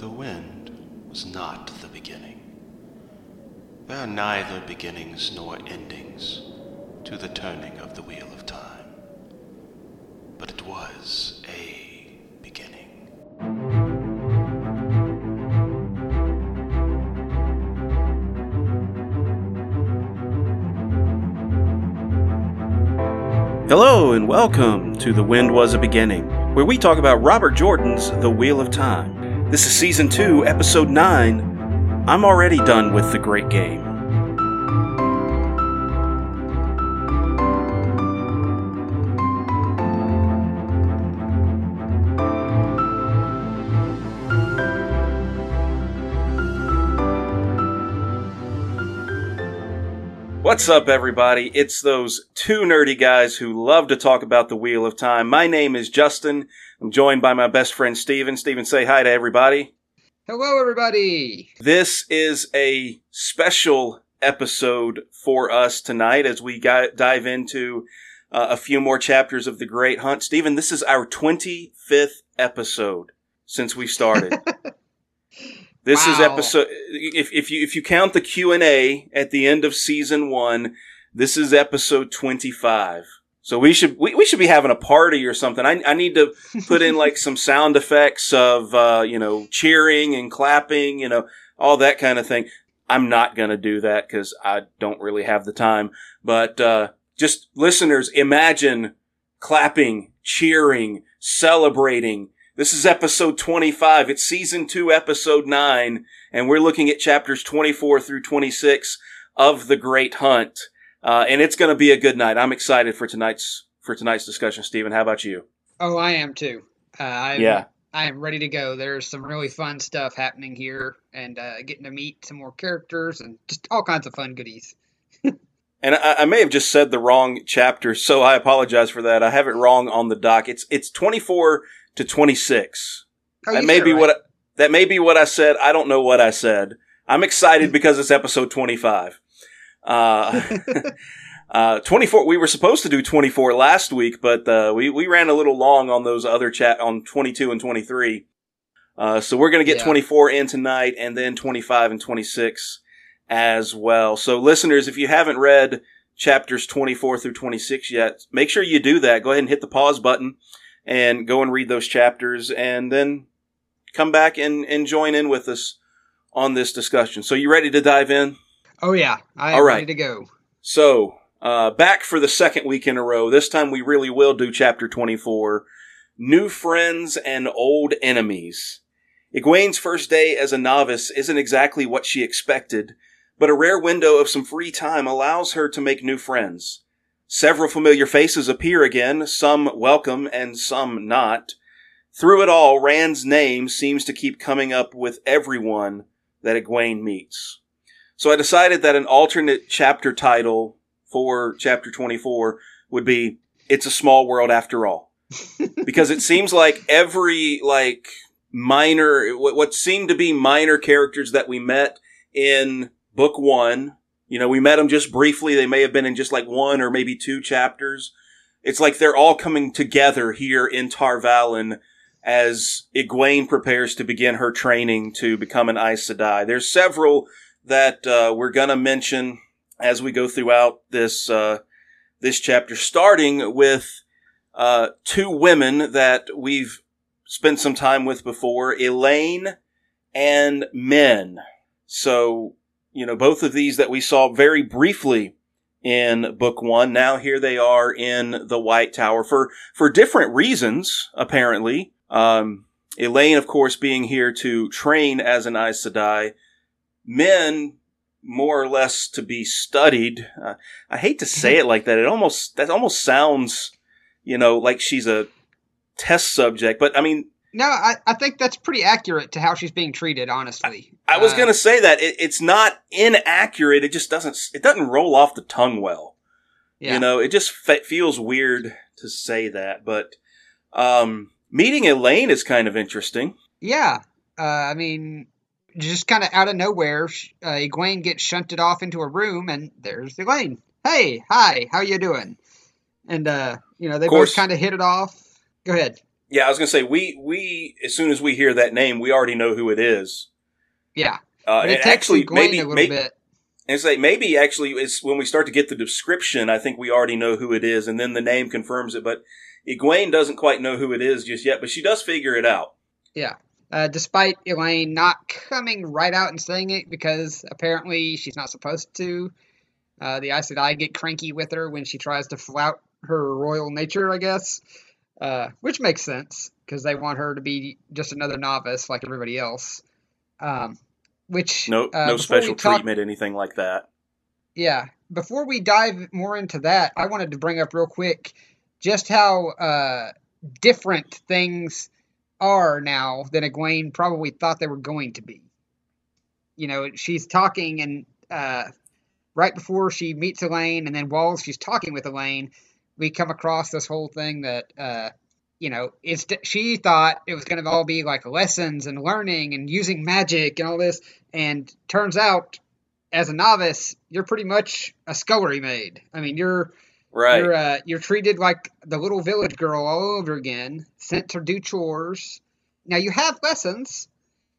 The wind was not the beginning. There are neither beginnings nor endings to the turning of the wheel of time. But it was a beginning. Hello and welcome to The Wind Was a Beginning, where we talk about Robert Jordan's The Wheel of Time. This is Season 2, Episode 9. I'm already done with the great game. What's up, everybody? It's those two nerdy guys who love to talk about the Wheel of Time. My name is Justin. I'm joined by my best friend Steven. Steven, say hi to everybody. Hello, everybody. This is a special episode for us tonight as we got, dive into uh, a few more chapters of The Great Hunt. Steven, this is our 25th episode since we started. This is episode. If, if you if you count the Q and A at the end of season one, this is episode twenty five. So we should we, we should be having a party or something. I I need to put in like some sound effects of uh, you know cheering and clapping, you know all that kind of thing. I'm not gonna do that because I don't really have the time. But uh, just listeners, imagine clapping, cheering, celebrating. This is episode 25. It's season 2, episode 9, and we're looking at chapters 24 through 26 of The Great Hunt. Uh, and it's going to be a good night. I'm excited for tonight's for tonight's discussion, Stephen. How about you? Oh, I am too. Uh, I'm, Yeah. I am ready to go. There's some really fun stuff happening here, and uh, getting to meet some more characters and just all kinds of fun goodies. And I, I may have just said the wrong chapter, so I apologize for that. I have it wrong on the doc. It's it's 24 to 26. Oh, that may said be right. what I, that may be what I said. I don't know what I said. I'm excited because it's episode 25. Uh, uh, 24. We were supposed to do 24 last week, but uh, we we ran a little long on those other chat on 22 and 23. Uh, so we're gonna get Yeah. 24 in tonight, and then 25 and 26 as well. So listeners, if you haven't read chapters 24 through 26 yet, make sure you do that. Go ahead and hit the pause button and go and read those chapters and then come back and, and join in with us on this discussion. So you ready to dive in? Oh yeah, I am All right. ready to go. So, uh, back for the second week in a row. This time we really will do chapter 24 New Friends and Old Enemies. Egwene's first day as a novice isn't exactly what she expected, but a rare window of some free time allows her to make new friends. Several familiar faces appear again, some welcome and some not. Through it all, Rand's name seems to keep coming up with everyone that Egwene meets. So I decided that an alternate chapter title for chapter 24 would be It's a Small World After All. because it seems like every like minor what, what seemed to be minor characters that we met in book 1, you know, we met them just briefly, they may have been in just like one or maybe two chapters. It's like they're all coming together here in Tar Valon as Egwene prepares to begin her training to become an Aes Sedai. There's several that uh, we're gonna mention as we go throughout this uh, this chapter, starting with uh, two women that we've spent some time with before, Elayne and Min. So you know both of these that we saw very briefly in book one. Now here they are in the White Tower for for different reasons, apparently. Um, Elayne, of course, being here to train as an Aes Sedai. Min, more or less, to be studied. Uh, I hate to say it like that. It almost that almost sounds, you know, like she's a test subject. But I mean, No, I, I think that's pretty accurate to how she's being treated. Honestly, I was Uh, gonna say that it, it's not inaccurate. It just doesn't. It doesn't roll off the tongue well. yeah. You know, it just fe- feels weird to say that. But um, meeting Elayne is kind of interesting. Yeah, uh, I mean, just kind of out of nowhere, uh, Egwene gets shunted off into a room, and there's Egwene. Hey, hi, how you doing? And uh, you know, they both kind of hit it off. Go ahead. Yeah, I was gonna say we we as soon as we hear that name, we already know who it is. Yeah, Uh, and actually, maybe a little maybe bit. and say maybe actually it's when we start to get the description. I think we already know who it is, and then the name confirms it. But Egwene doesn't quite know who it is just yet, but she does figure it out. Yeah. Uh, despite Elayne not coming right out and saying it because apparently she's not supposed to. Uh, the Aes Sedai get cranky with her when she tries to flout her royal nature, I guess, uh, which makes sense because they want her to be just another novice like everybody else. Um, which No, uh, no special talk- treatment, anything like that. Yeah. Before we dive more into that, I wanted to bring up real quick just how uh, different things are now than Egwene probably thought they were going to be. You know, she's talking, and uh, right before she meets Elayne, and then while she's talking with Elayne, we come across this whole thing that, uh, you know, it's she thought it was going to all be like lessons and learning and using magic and all this, and turns out as a novice, you're pretty much a scullery maid. I mean, you're Right. you're uh, you're treated like the little village girl all over again, sent to do chores. Now you have lessons,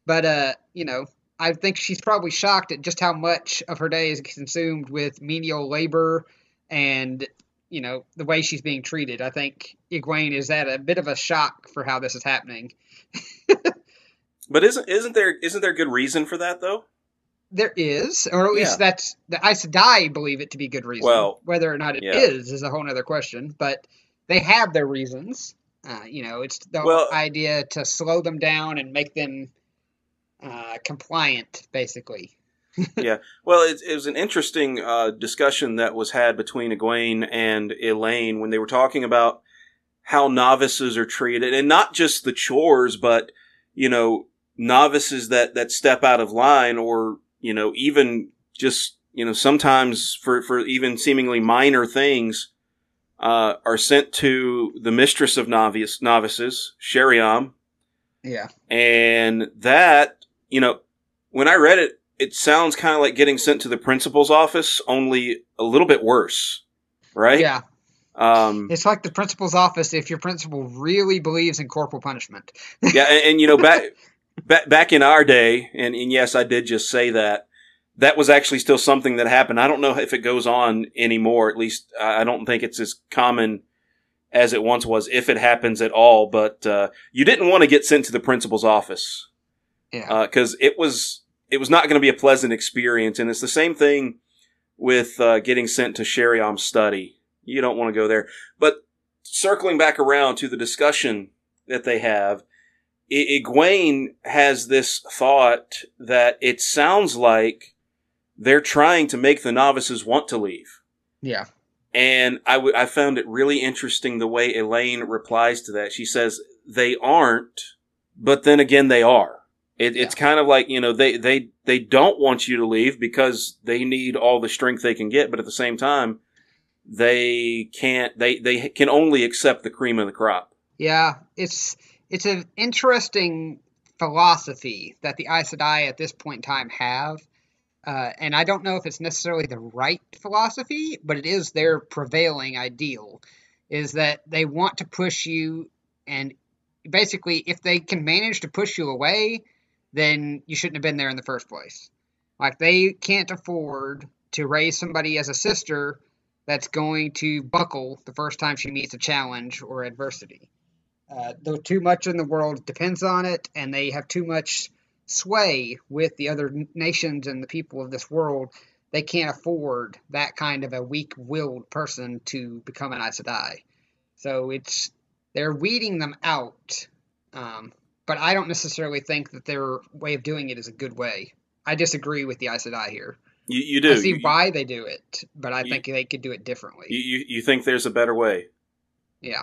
but uh, you know, I think she's probably shocked at just how much of her day is consumed with menial labor and you know the way she's being treated. I think Egwene is at a bit of a shock for how this is happening. but isn't isn't there isn't there good reason for that though? There is, or at least Yeah. that's the Aes Sedai believe it to be good reason. Well, whether or not it is yeah. is a whole other question. But they have their reasons. Uh, you know, it's the Well- idea to slow them down and make them uh, compliant, basically. Well, it, it was an interesting uh, discussion that was had between Egwene and Elayne when they were talking about how novices are treated, and not just the chores, but you know, novices that that step out of line, or you know, even just you know, sometimes for for even seemingly minor things, uh, are sent to the mistress of novice novices, Sheriam, Yeah. and that you know, when I read it, it sounds kind of like getting sent to the principal's office, only a little bit worse, right? Yeah. Um, It's like the principal's office if your principal really believes in corporal punishment. yeah, and, and you know, back, back back in our day, and, and yes, I did just say that. That was actually still something that happened. I don't know if it goes on anymore. At least I don't think it's as common as it once was, if it happens at all. But uh, you didn't want to get sent to the principal's office. Yeah. because it was it was not going to be a pleasant experience, and it's the same thing with uh, getting sent to Sheriam's study. You don't want to go there. But circling back around to the discussion that they have, I- Egwene has this thought that it sounds like they're trying to make the novices want to leave. yeah. And I, w- I found it really interesting the way Elayne replies to that. She says, they aren't, but then again, they are. It, It's kind of like, you know, they, they, they don't want you to leave because they need all the strength they can get, but at the same time, they can't, they, they can only accept the cream of the crop. Yeah, it's it's an interesting philosophy that the Aes Sedai at this point in time have, uh, and I don't know if it's necessarily the right philosophy, but it is their prevailing ideal. Is that they want to push you, and basically, if they can manage to push you away, then you shouldn't have been there in the first place. Like they can't afford to raise somebody as a sister that's going to buckle the first time she meets a challenge or adversity. Uh, though too much in the world depends on it, and they have too much sway with the other nations and the people of this world, they can't afford that kind of a weak-willed person to become an Aes Sedai. So it's they're weeding them out, um, but I don't necessarily think that their way of doing it is a good way. I disagree with the Aes Sedai here. You, you do. I see You- why they do it, but I you- think they could do it differently. You, you, think there's a better way? yeah.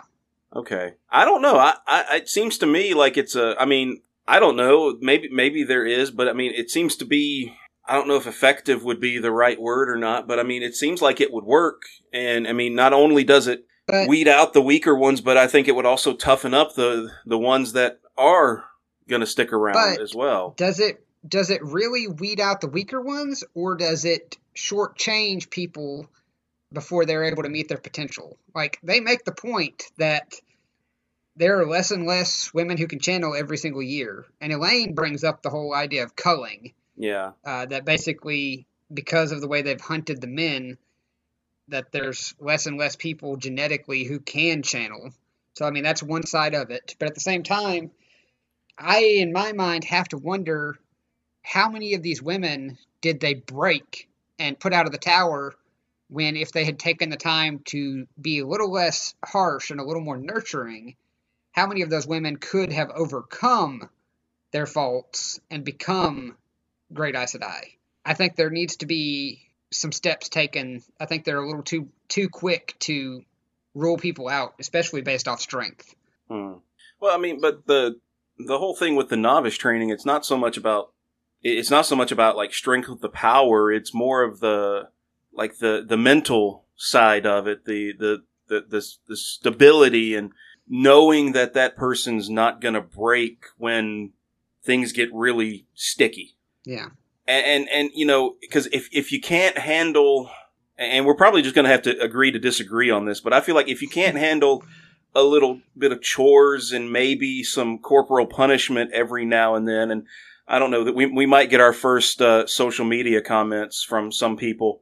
Okay. I don't know. I, I it seems to me like it's a I mean, I don't know. Maybe maybe there is, but I mean, it seems to be I don't know if effective would be the right word or not, but I mean, it seems like it would work. And I mean, not only does it But weed out the weaker ones, but I think it would also toughen up the the ones that are going to stick around But- as well. does it does it really weed out the weaker ones or does it shortchange people before they're able to meet their potential like they make the point that there are less and less women who can channel every single year. And Elayne brings up the whole idea of culling. Yeah. Uh, that basically, because of the way they've hunted the men, that there's less and less people genetically who can channel. So, I mean, that's one side of it. But at the same time, I, in my mind, have to wonder how many of these women did they break and put out of the tower when, if they had taken the time to be a little less harsh and a little more nurturing, how many of those women could have overcome their faults and become great Aes Sedai? I think there needs to be some steps taken. I think they're a little too too quick to rule people out, especially based off strength. Hmm. Well, I mean, but the the whole thing with the novice training, it's not so much about it's not so much about like strength with the power. It's more of the like the the mental side of it, the the the the, the stability and knowing that that person's not going to break when things get really sticky. Yeah. And and, and you know, because if if you can't handle, and we're probably just going to have to agree to disagree on this, but I feel like if you can't handle a little bit of chores and maybe some corporal punishment every now and then, and I don't know that we we might get our first uh, social media comments from some people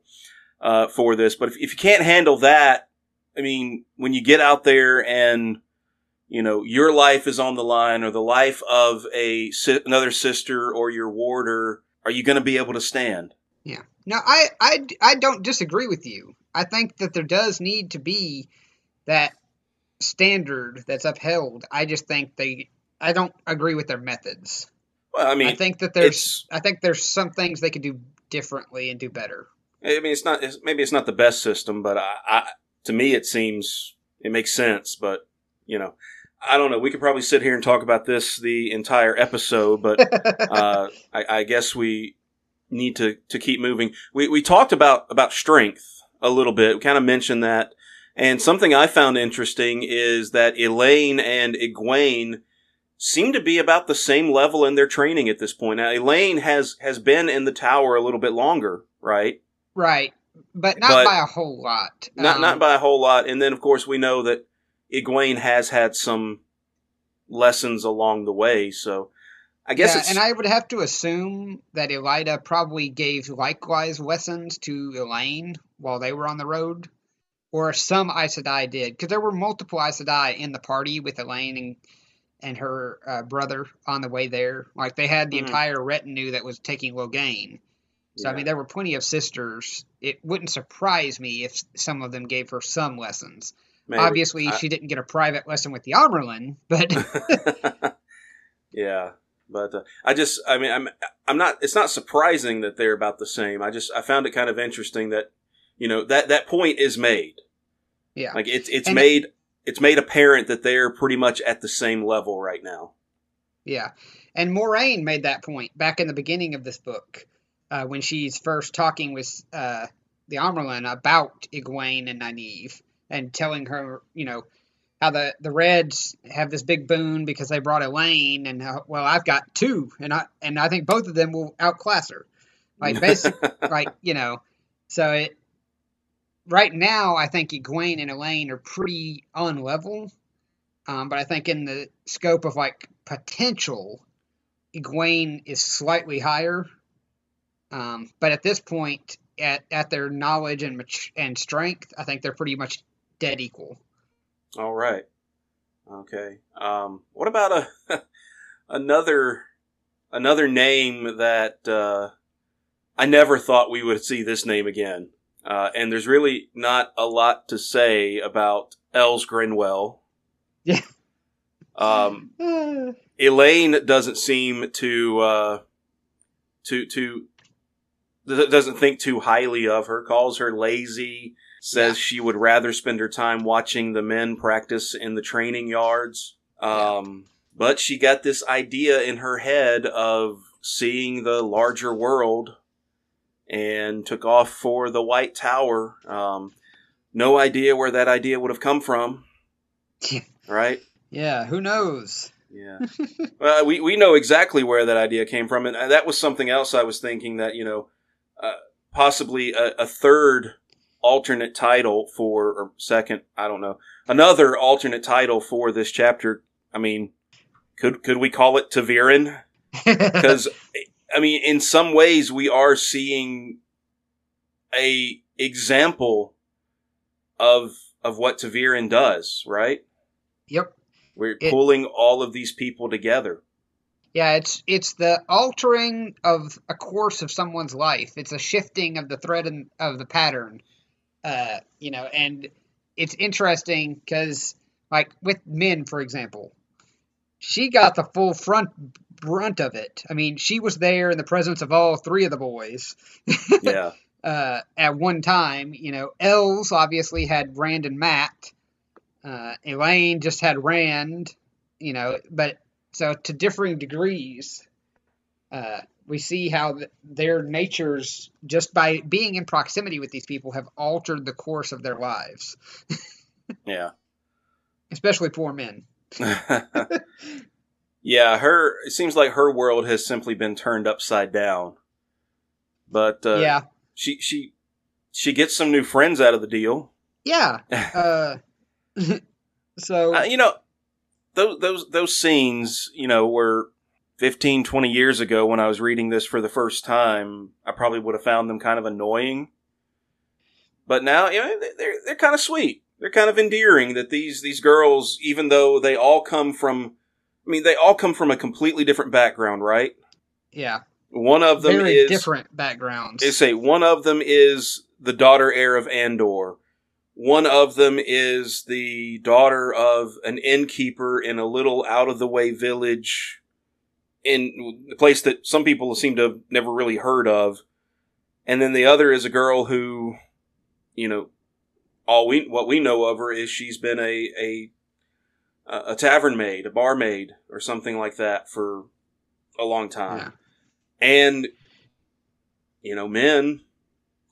uh, for this, but if, if you can't handle that, I mean, when you get out there and you know your life is on the line, or the life of a another sister or your warder, are you going to be able to stand? Yeah. No, I, I, I don't disagree with you. I think that there does need to be that standard that's upheld. I just think they, I don't agree with their methods. Well, I mean, I think that there's, I think there's some things they could do differently and do better. I mean, it's not, it's, maybe it's not the best system, but I, I, to me, it seems it makes sense. But you know, I don't know. We could probably sit here and talk about this the entire episode, but uh, I, I, guess we need to, to keep moving. We we talked about about strength a little bit. We kind of mentioned that, and something I found interesting is that Elayne and Egwene seem to be about the same level in their training at this point. Now, Elayne has has been in the tower a little bit longer, right? Right, but not but by a whole lot. Not um, not by a whole lot. And then, of course, we know that Egwene has had some lessons along the way. So I guess yeah, and I would have to assume that Elaida probably gave likewise lessons to Elayne while they were on the road, or some Aes Sedai did, because there were multiple Aes Sedai in the party with Elayne and and her uh, brother on the way there. Like they had the mm-hmm. entire retinue that was taking Logain. So yeah. I mean, there were plenty of sisters. It wouldn't surprise me if some of them gave her some lessons. Maybe. Obviously, I, she didn't get a private lesson with the Amyrlin, but yeah. But uh, I just, I mean, I'm, I'm not. It's not surprising that they're about the same. I just, I found it kind of interesting that, you know, that that point is made. Yeah. Like it's it's and made it, it's made apparent that they're pretty much at the same level right now. Yeah, and Moiraine made that point back in the beginning of this book uh, when she's first talking with uh, the Amyrlin about Egwene and Nynaeve and telling her, you know, how the the Reds have this big boon because they brought Elayne, and how, well, I've got two, and I and I think both of them will outclass her, like basic, like you know, so it. Right now, I think Egwene and Elayne are pretty on level, um, but I think in the scope of like potential, Egwene is slightly higher. Um, but at this point, at, at their knowledge and and strength, I think they're pretty much dead equal. All right. Okay. Um, what about a another another name that uh, I never thought we would see this name again? Uh, and there's really not a lot to say about Els Grinwell. Yeah. Um, Elayne doesn't seem to uh, to to doesn't think too highly of her. Calls her lazy says yeah. she would rather spend her time watching the men practice in the training yards. Um, yeah. But she got this idea in her head of seeing the larger world and took off for the White Tower. Um, no idea where that idea would have come from. right? Yeah, who knows? Yeah. well, we, we know exactly where that idea came from. And uh, that was something else I was thinking that, you know, uh, possibly a, a, third alternate title for, or second, I don't know, another alternate title for this chapter I mean, could could we call it ta'veren? Because I mean, in some ways, we are seeing a example of of what ta'veren does, right? yep. We're It- pulling all of these people together. Yeah, it's it's the altering of a course of someone's life. It's a shifting of the thread and of the pattern. Uh, you know, and it's interesting because, like with Min, for example, she got the full front brunt of it. I mean, she was there in the presence of all three of the boys Yeah, uh, at one time. You know, Els obviously had Rand and Mat. Uh, Elayne just had Rand. You know, but so to differing degrees, uh, we see how th- their natures, just by being in proximity with these people, have altered the course of their lives, yeah. especially poor Min. yeah, her. It seems like her world has simply been turned upside down. But uh, yeah, she she she gets some new friends out of the deal. yeah. Uh, so Uh, you know, those those those scenes, you know, were 15, 20 years ago when I was reading this for the first time. I probably would have found them kind of annoying. But now, you know, they- they're they're kind of sweet. They're kind of endearing that these these girls, even though they all come from, I mean, they all come from a completely different background, right? yeah, One of them very is different backgrounds. they say one of them is the daughter heir of Andor. One of them is the daughter of an innkeeper in a little out of the way village in a place that some people seem to have never really heard of. And then the other is a girl who, you know, all we what we know of her is she's been a a a tavern maid, a barmaid, or something like that for a long time Yeah. and you know Min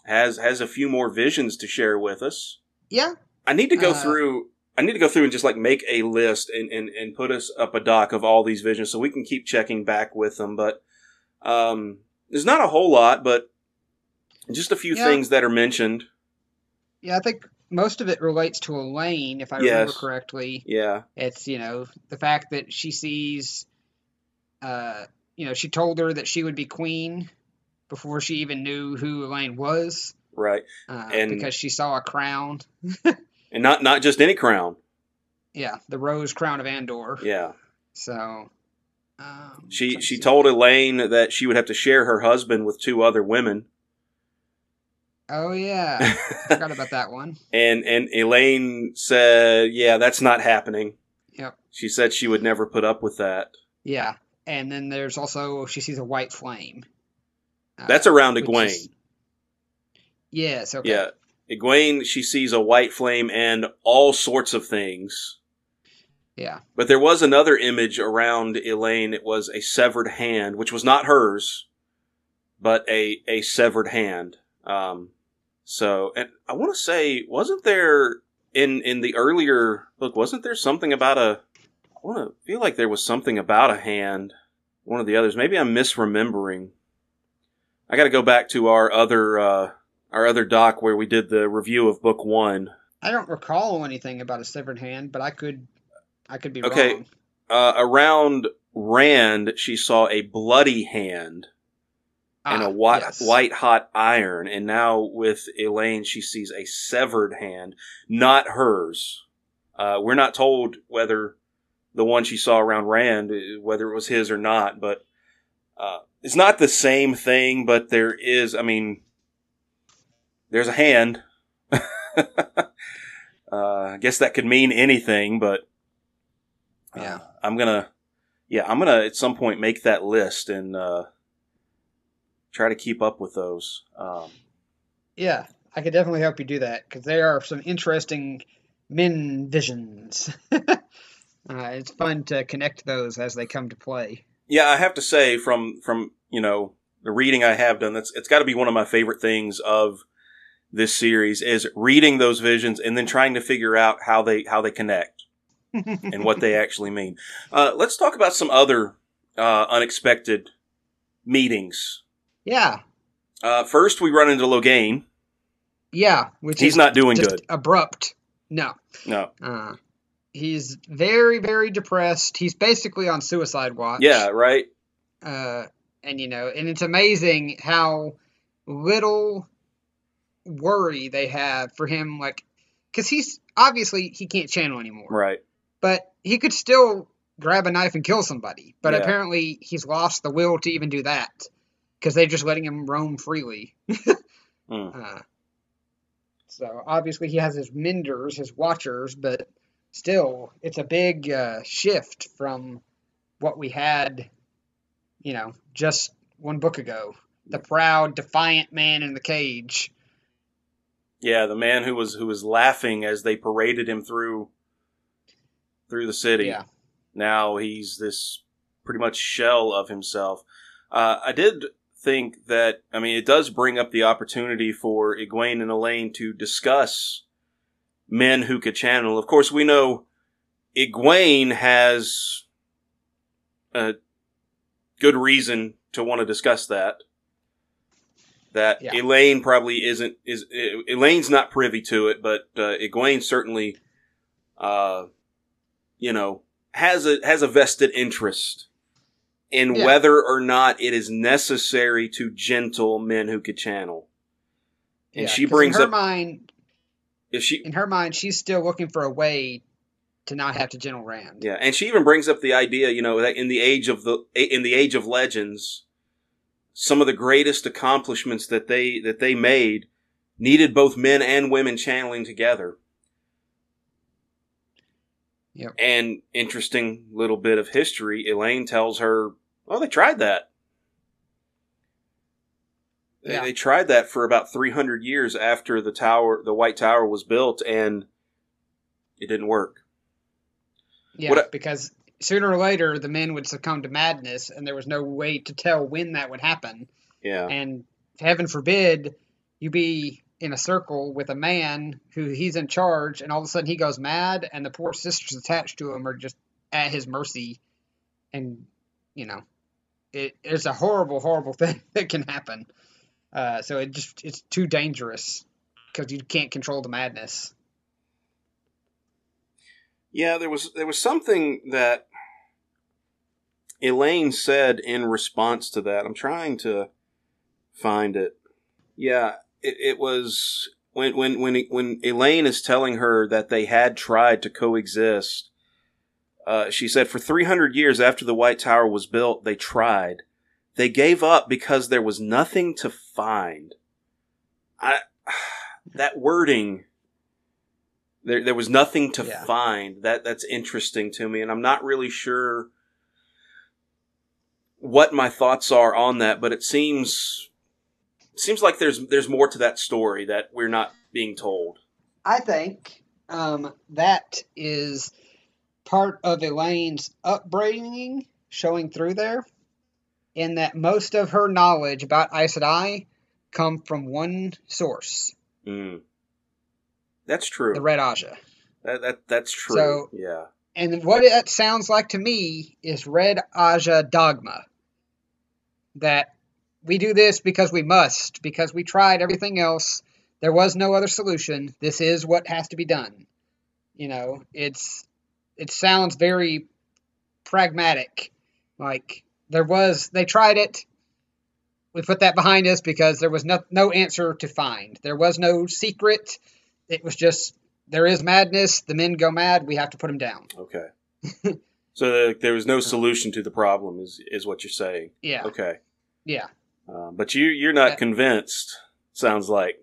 has has a few more visions to share with us yeah, i need to go Uh, through i need to go through and just like make a list and, and and put us up a doc of all these visions so we can keep checking back with them but um there's not a whole lot but just a few Yeah. things that are mentioned yeah. I think most of it relates to Elayne, if I remember correctly. yeah. It's you know the fact that she sees, uh, you know, she told her that she would be queen before she even knew who Elayne was, right. uh, And- because she saw a crown. and not not just any crown. Yeah, the rose crown of Andor. yeah. So, um, she she told elayne that she would have to share her husband with two other women Oh yeah, forgot about that one. And and Elayne said, "Yeah, that's not happening." Yep. She said she would never put up with that. Yeah, and then there's also she sees a white flame. Uh, That's around Egwene. is- Yes. Okay. Yeah, Egwene. She sees a white flame and all sorts of things. Yeah. But there was another image around Elayne. It was a severed hand, which was not hers, but a a severed hand. Um, so, and I want to say, wasn't there in in the earlier book? Wasn't there something about a? I want to feel like there was something about a hand. One of the others. Maybe I'm misremembering. I got to go back to our other uh, our other doc where we did the review of book one. I don't recall anything about a severed hand, but I could, I could be Okay. wrong. Okay, uh, around Rand, she saw a bloody hand and Ah, a white, yes. white hot iron. And now with Elayne, she sees a severed hand, not hers. Uh, we're not told whether the one she saw around Rand, uh, whether it was his or not, but uh, it's not the same thing. But there is, I mean, there's a hand. uh, I guess that could mean anything, but uh, Yeah. I'm gonna, yeah, I'm gonna at some point make that list and uh, try to keep up with those. Um, Yeah, I could definitely help you do that because there are some interesting Min visions. uh, it's fun to connect those as they come to play. yeah, I have to say from from you know the reading I have done, that's it's got to be one of my favorite things of this series is reading those visions and then trying to figure out how they how they connect and what they actually mean. Uh, let's talk about some other uh, unexpected meetings. Yeah, Uh, first, we run into Logain. yeah, which He's is not doing good. abrupt. No, No. uh, he's very very depressed. He's basically on suicide watch. Yeah, right. Uh, and you know, and it's amazing how little worry they have for him, like, because he's obviously he can't channel anymore, Right. but he could still grab a knife and kill somebody. But Yeah. apparently, he's lost the will to even do that because they're just letting him roam freely. Hmm. Uh, so obviously, he has his menders, his watchers, but still, it's a big uh, shift from what we had, you know, just one book ago. The proud, defiant man in the cage. Yeah, the man who was who was laughing as they paraded him through through the city. Yeah. Now he's this pretty much shell of himself. Uh, I did think that I mean it does bring up the opportunity for Egwene and Elayne to discuss men who could channel. Of course, we know Egwene has a good reason to want to discuss that. That Yeah. Elayne probably isn't is Elayne's not privy to it, but uh, Egwene certainly, uh, you know, has a has a vested interest in Yeah. whether or not it is necessary to gentle men who could channel. And Yeah, she brings in her up mind. if she In her mind, she's still looking for a way to not have to gentle Rand. Yeah, and she even brings up the idea, you know, that in the age of the in the age of legends, some of the greatest accomplishments that they that they made needed both men and women channeling together. Yep. And interesting little bit of history, Elayne tells her, "Oh, they tried that. They, Yeah. they tried that for about 300 years after the tower, the White Tower was built and it didn't work." Yeah, What because sooner or later the men would succumb to madness, and there was no way to tell when that would happen. Yeah. And heaven forbid you be in a circle with a man who he's in charge, and all of a sudden he goes mad, and the poor sisters attached to him are just at his mercy. And, you know, it, it's a horrible, horrible thing that can happen. Uh, so it just it's too dangerous because you can't control the madness. Yeah, there was there was something that Elayne said in response to that. I'm trying to find it. Yeah, it, it was when when when when Elayne is telling her that they had tried to coexist. Uh, she said, "For 300 years after the White Tower was built, they tried. They gave up because there was nothing to find." I that wording there there was nothing to Yeah. find. That that's interesting to me, and I'm not really sure what my thoughts are on that. But it seems seems like there's there's more to that story that we're not being told. I think um, that is part of Elayne's upbringing showing through there, in that most of her knowledge about Aes Sedai come from one source, Mm. That's true. the Red Ajah. that, that that's true. So- yeah. And what it sounds like to me is Red Ajah dogma. That we do this because we must, because we tried everything else. There was no other solution. This is what has to be done. You know, it's it sounds very pragmatic. Like there was they tried it. We put that behind us because there was no no answer to find. There was no secret. It was just there is madness. The men go mad. We have to put them down. Okay. so there, there was no solution to the problem, is is what you're saying? Yeah. Okay. Yeah. Uh, but you you're not Yeah. convinced. Sounds like.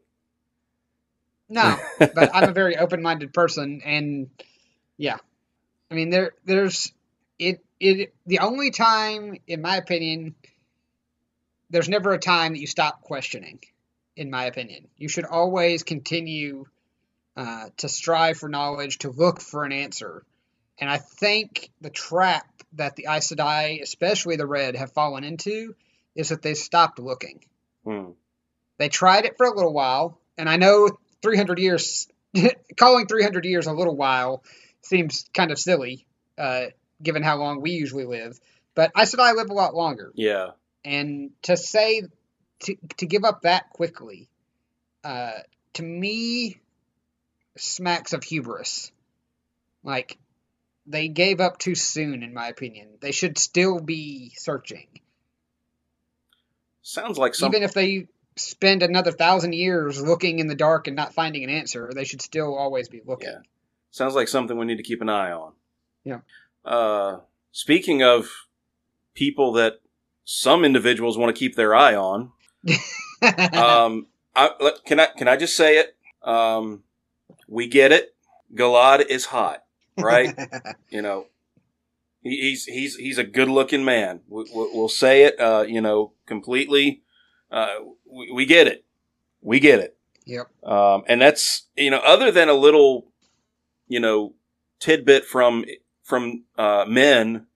No, but I'm a very open-minded person, and yeah, I mean there there's it it the only time, in my opinion, there's never a time that you stop questioning. In my opinion, you should always continue uh, to strive for knowledge, to look for an answer, and I think the trap that the Aes Sedai, especially the Red, have fallen into is that they stopped looking. Hmm. They tried it for a little while, and I know 300 years, calling 300 years a little while seems kind of silly, uh, given how long we usually live. But I said I live a lot longer, Yeah. and to say to to give up that quickly, uh, to me, smacks of hubris. Like they gave up too soon, in my opinion. They should still be searching. Sounds like some. Even if they spend another thousand years looking in the dark and not finding an answer, they should still always be looking. Yeah. Sounds like something we need to keep an eye on. Yeah. Uh, speaking of people that some individuals want to keep their eye on, um, I, can I can I just say it? Um, we get it. Galad is hot, right? you know, he's he's he's a good looking man. We, we'll say it. Uh, you know, completely. Uh, we, we get it. We get it. yep. Um, and that's you know, other than a little, you know, tidbit from from uh, Min,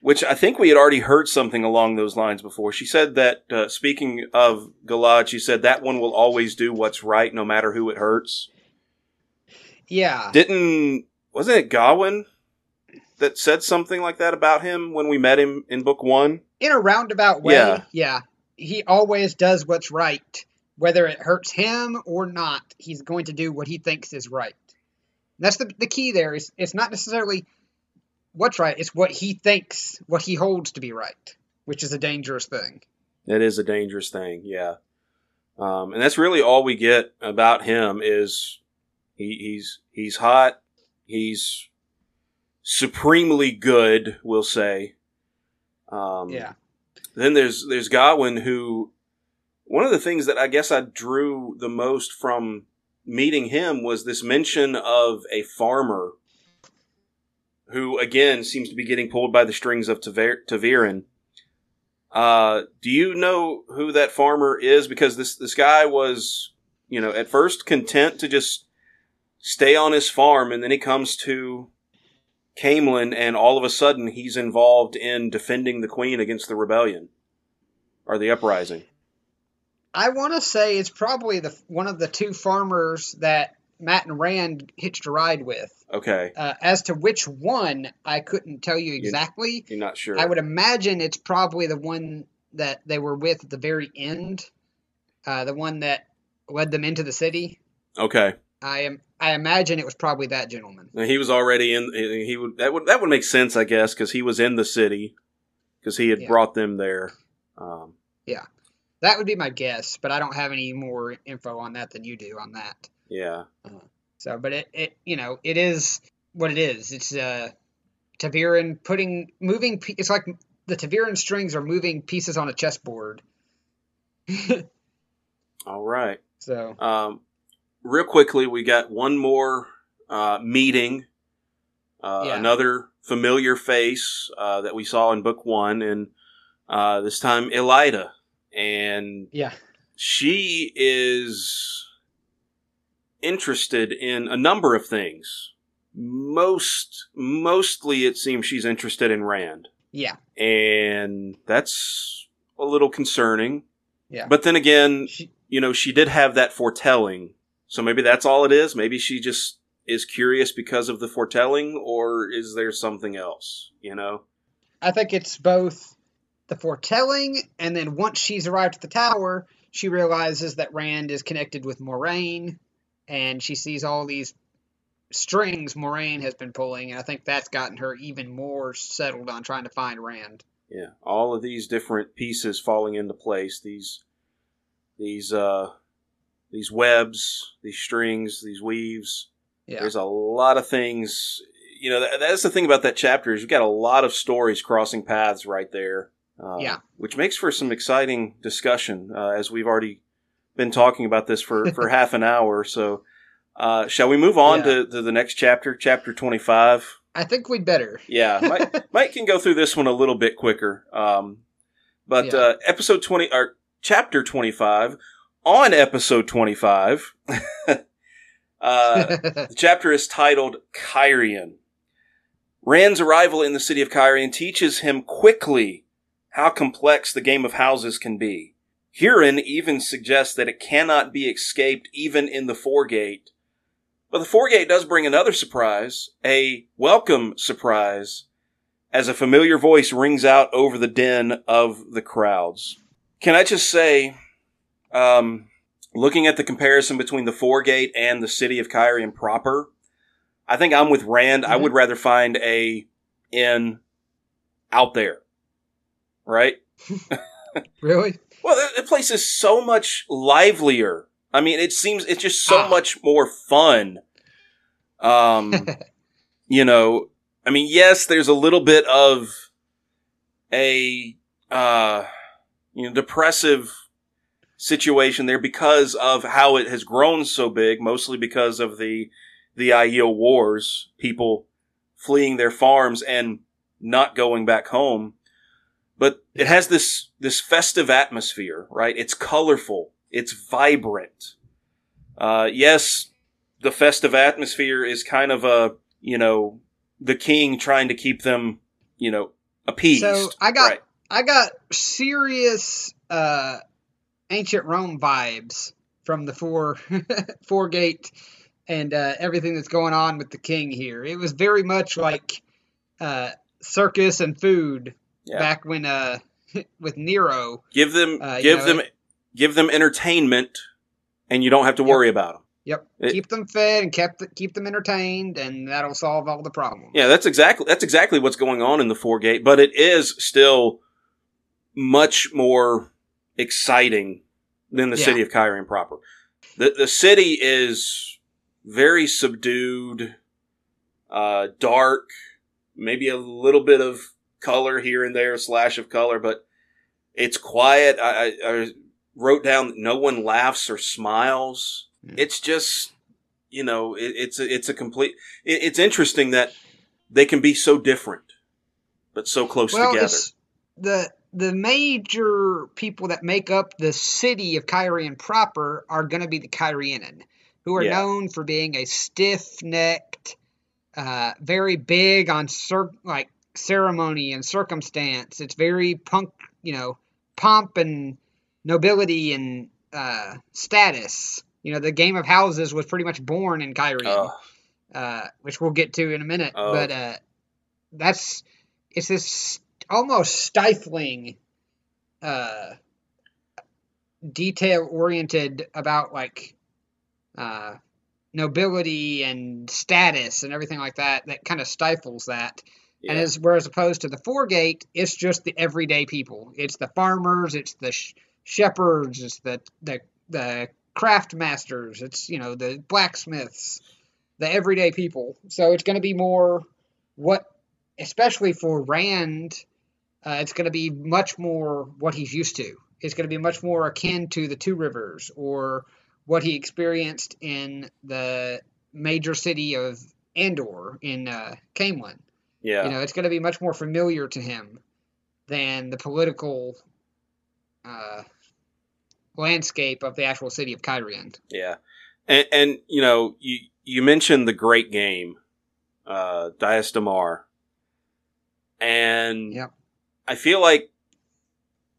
which I think we had already heard something along those lines before. She said that uh, speaking of Galad, she said that one will always do what's right, no matter who it hurts. Yeah. Didn't wasn't it Gawyn that said something like that about him when we met him in book one? in a roundabout way, Yeah. yeah. He always does what's right, whether it hurts him or not. He's going to do what he thinks is right. That's the the key. There is it's not necessarily what's right; it's what he thinks, what he holds to be right, which is a dangerous thing. That is a dangerous thing, yeah. Um, and that's really all we get about him is he, he's he's hot, he's supremely good, we'll say. Um, Yeah, Then there's there's Godwin who one of the things that I guess I drew the most from meeting him was this mention of a farmer who again seems to be getting pulled by the strings of Taver- ta'veren. Uh, do you know who that farmer is? Because this this guy was, you know, at first content to just stay on his farm, and then he comes to Caemlyn, and all of a sudden he's involved in defending the queen against the rebellion or the uprising. I want to say it's probably the one of the two farmers that Mat and Rand hitched a ride with. Okay, Uh, as to which one, I couldn't tell you exactly. you're not sure. I would imagine it's probably the one that they were with at the very end, uh, the one that led them into the city. okay, I am. I imagine it was probably that gentleman. He was already in. He would that would that would make sense, I guess, because he was in the city because he had Yeah. brought them there. Um, yeah, That would be my guess, but I don't have any more info on that than you do on that. yeah, So, but it, it you know, it is what it is. It's uh, ta'veren putting moving. It's like the ta'veren strings are moving pieces on a chessboard. all right. so Um, real quickly, we got one more uh, meeting. Uh, Yeah. Another familiar face uh, that we saw in book one, and uh, this time Elaida, and yeah, she is interested in a number of things. Most, mostly, it seems she's interested in Rand, yeah, and that's a little concerning. yeah. But then again, She, you know, she did have that foretelling. So maybe that's all it is. Maybe she just is curious because of the foretelling, or is there something else? You know? I think it's both the foretelling, and then once she's arrived at the tower, she realizes that Rand is connected with Moiraine, and she sees all these strings Moiraine has been pulling, and I think that's gotten her even more settled on trying to find Rand. Yeah. All of these different pieces falling into place. These, these, uh, these webs, these strings, these weaves. Yeah, There's a lot of things. You know, that, that's the thing about that chapter is you've got a lot of stories crossing paths right there. Uh, Yeah. Which makes for some exciting discussion, uh, as we've already been talking about this for, for half an hour. So, uh, shall we move on Yeah. to, to the next chapter, chapter 25? I think we'd better. Yeah, Mike, Mike can go through this one a little bit quicker. Um, but Yeah. uh, episode 20, or chapter 25, on episode 25, uh, the chapter is titled Cairhien. Rand's arrival in the city of Cairhien teaches him quickly how complex the game of houses can be. Hurin even suggests that it cannot be escaped even in the foregate. But the foregate does bring another surprise, a welcome surprise, as a familiar voice rings out over the din of the crowds. Can I just say, um, looking at the comparison between the foregate and the city of Cairhien proper, I think I'm with Rand. I Mhm. would rather find a inn out there, right? Really? Well, the, the place is so much livelier. I mean, it seems it's just so Ah. much more fun. Um, you know, I mean, yes, there's a little bit of a uh, you know depressive situation there because of how it has grown so big, mostly because of the the Aiel wars, people fleeing their farms and not going back home. But it has this this festive atmosphere, right? It's colorful, it's vibrant. Uh, yes, the festive atmosphere is kind of a you know the king trying to keep them you know appeased. So, I got- right. I got serious uh, ancient Rome vibes from the four Foregate and uh, everything that's going on with the king here. It was very much like uh, circus and food Yeah. back when uh, with Nero. give them uh, give know, them it- give them entertainment, and you don't have to Yep. worry about them. Yep, It- keep them fed and kept keep them entertained, and that'll solve all the problems. Yeah, that's exactly that's exactly what's going on in the Foregate, but it is still much more exciting than the Yeah. city of Cairhien proper. The the city is very subdued, uh, dark, maybe a little bit of color here and there, a slash of color, but it's quiet. I, I, I wrote down that no one laughs or smiles. Yeah. It's just you know it, it's a, it's a complete. It, it's interesting that they can be so different, but so close well, together. it's the the major people that make up the city of Cairhien proper are going to be the Cairhienin, who are Yeah. known for being a stiff-necked, uh, very big on cir- like ceremony and circumstance. It's very punk, you know, pomp and nobility and uh, status. You know, the game of houses was pretty much born in Cairhien Ugh. uh, which we'll get to in a minute. Oh. But uh, that's it's this almost stifling, uh, detail oriented about like uh, nobility and status and everything like that. That kind of stifles that. And as whereas opposed to the Foregate, it's just the everyday people. It's the farmers. It's the sh- shepherds. It's the the the craft masters. It's you know the blacksmiths, the everyday people. So it's going to be more what, especially for Rand, uh, it's going to be much more what he's used to. It's going to be much more akin to the Two Rivers or what he experienced in the major city of Andor in uh, Caemlyn. yeah. You know, it's going to be much more familiar to him than the political uh, landscape of the actual city of Cairhien. Yeah, and, and you know, you you mentioned the great game, uh, Daes Dae'mar, and Yep. I feel like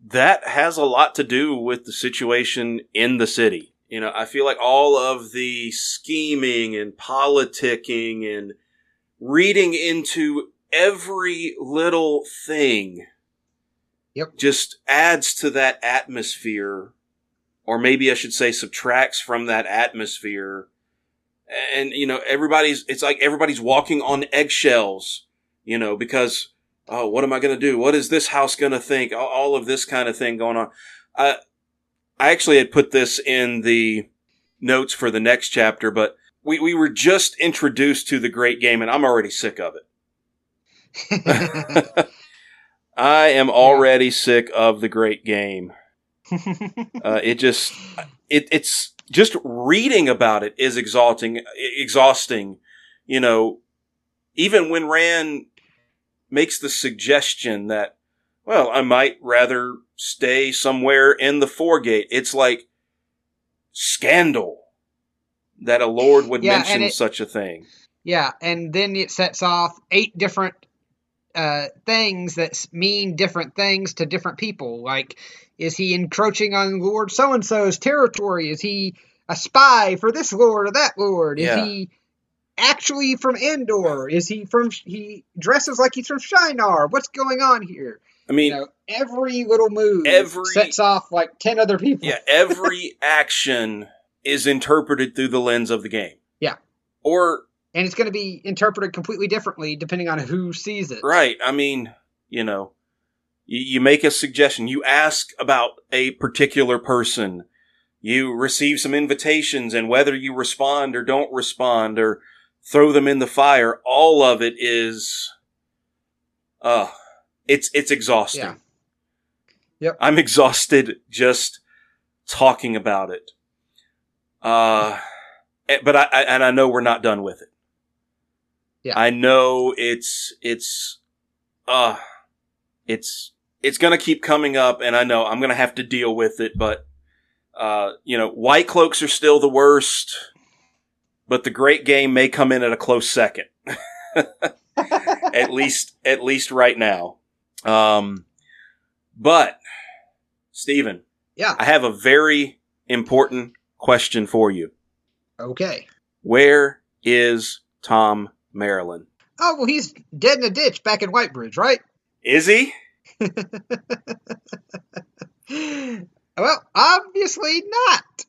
that has a lot to do with the situation in the city. You know, I feel like all of the scheming and politicking and reading into every little thing Yep. just adds to that atmosphere or maybe I should say subtracts from that atmosphere. And you know, everybody's it's like everybody's walking on eggshells, you know, because oh, what am I going to do? What is this house going to think? All, of this kind of thing going on. I I actually had put this in the notes for the next chapter, but we we were just introduced to the great game and I'm already sick of it. I am already sick of the great game. Uh, it just it it's just reading about it is exalting exhausting. You know, even when Rand makes the suggestion that, well, I might rather stay somewhere in the foregate. It's like scandal that a lord would Yeah, mention it- such a thing. yeah, and then it sets off eight different uh, things that mean different things to different people. Like, is he encroaching on Lord so and so's territory? Is he a spy for this lord or that lord? Is Yeah. he actually from Andor? Is he from? He dresses like he's from Shienar. What's going on here? I mean, You know, every little move Every- sets off like ten other people. Yeah, every action is interpreted through the lens of the game. Yeah. Or and it's going to be interpreted completely differently depending on who sees it. Right. I mean, you know, you, you make a suggestion, you ask about a particular person, you receive some invitations, and whether you respond or don't respond or throw them in the fire, all of it is, uh, it's, it's exhausting. Yeah. Yep. I'm exhausted just talking about it. Uh, eh, but I, I, and I know we're not done with it. Yeah. I know it's, it's, uh, it's, it's gonna keep coming up and I know I'm gonna have to deal with it, but, uh, you know, white cloaks are still the worst, but the great game may come in at a close second. at least, at least right now. Um, but, Stephen, Yeah. I have a very important question for you. Okay. Where is Tom Merrilin? Oh well, he's dead in a ditch back in Whitebridge, right? Is he? well, obviously not.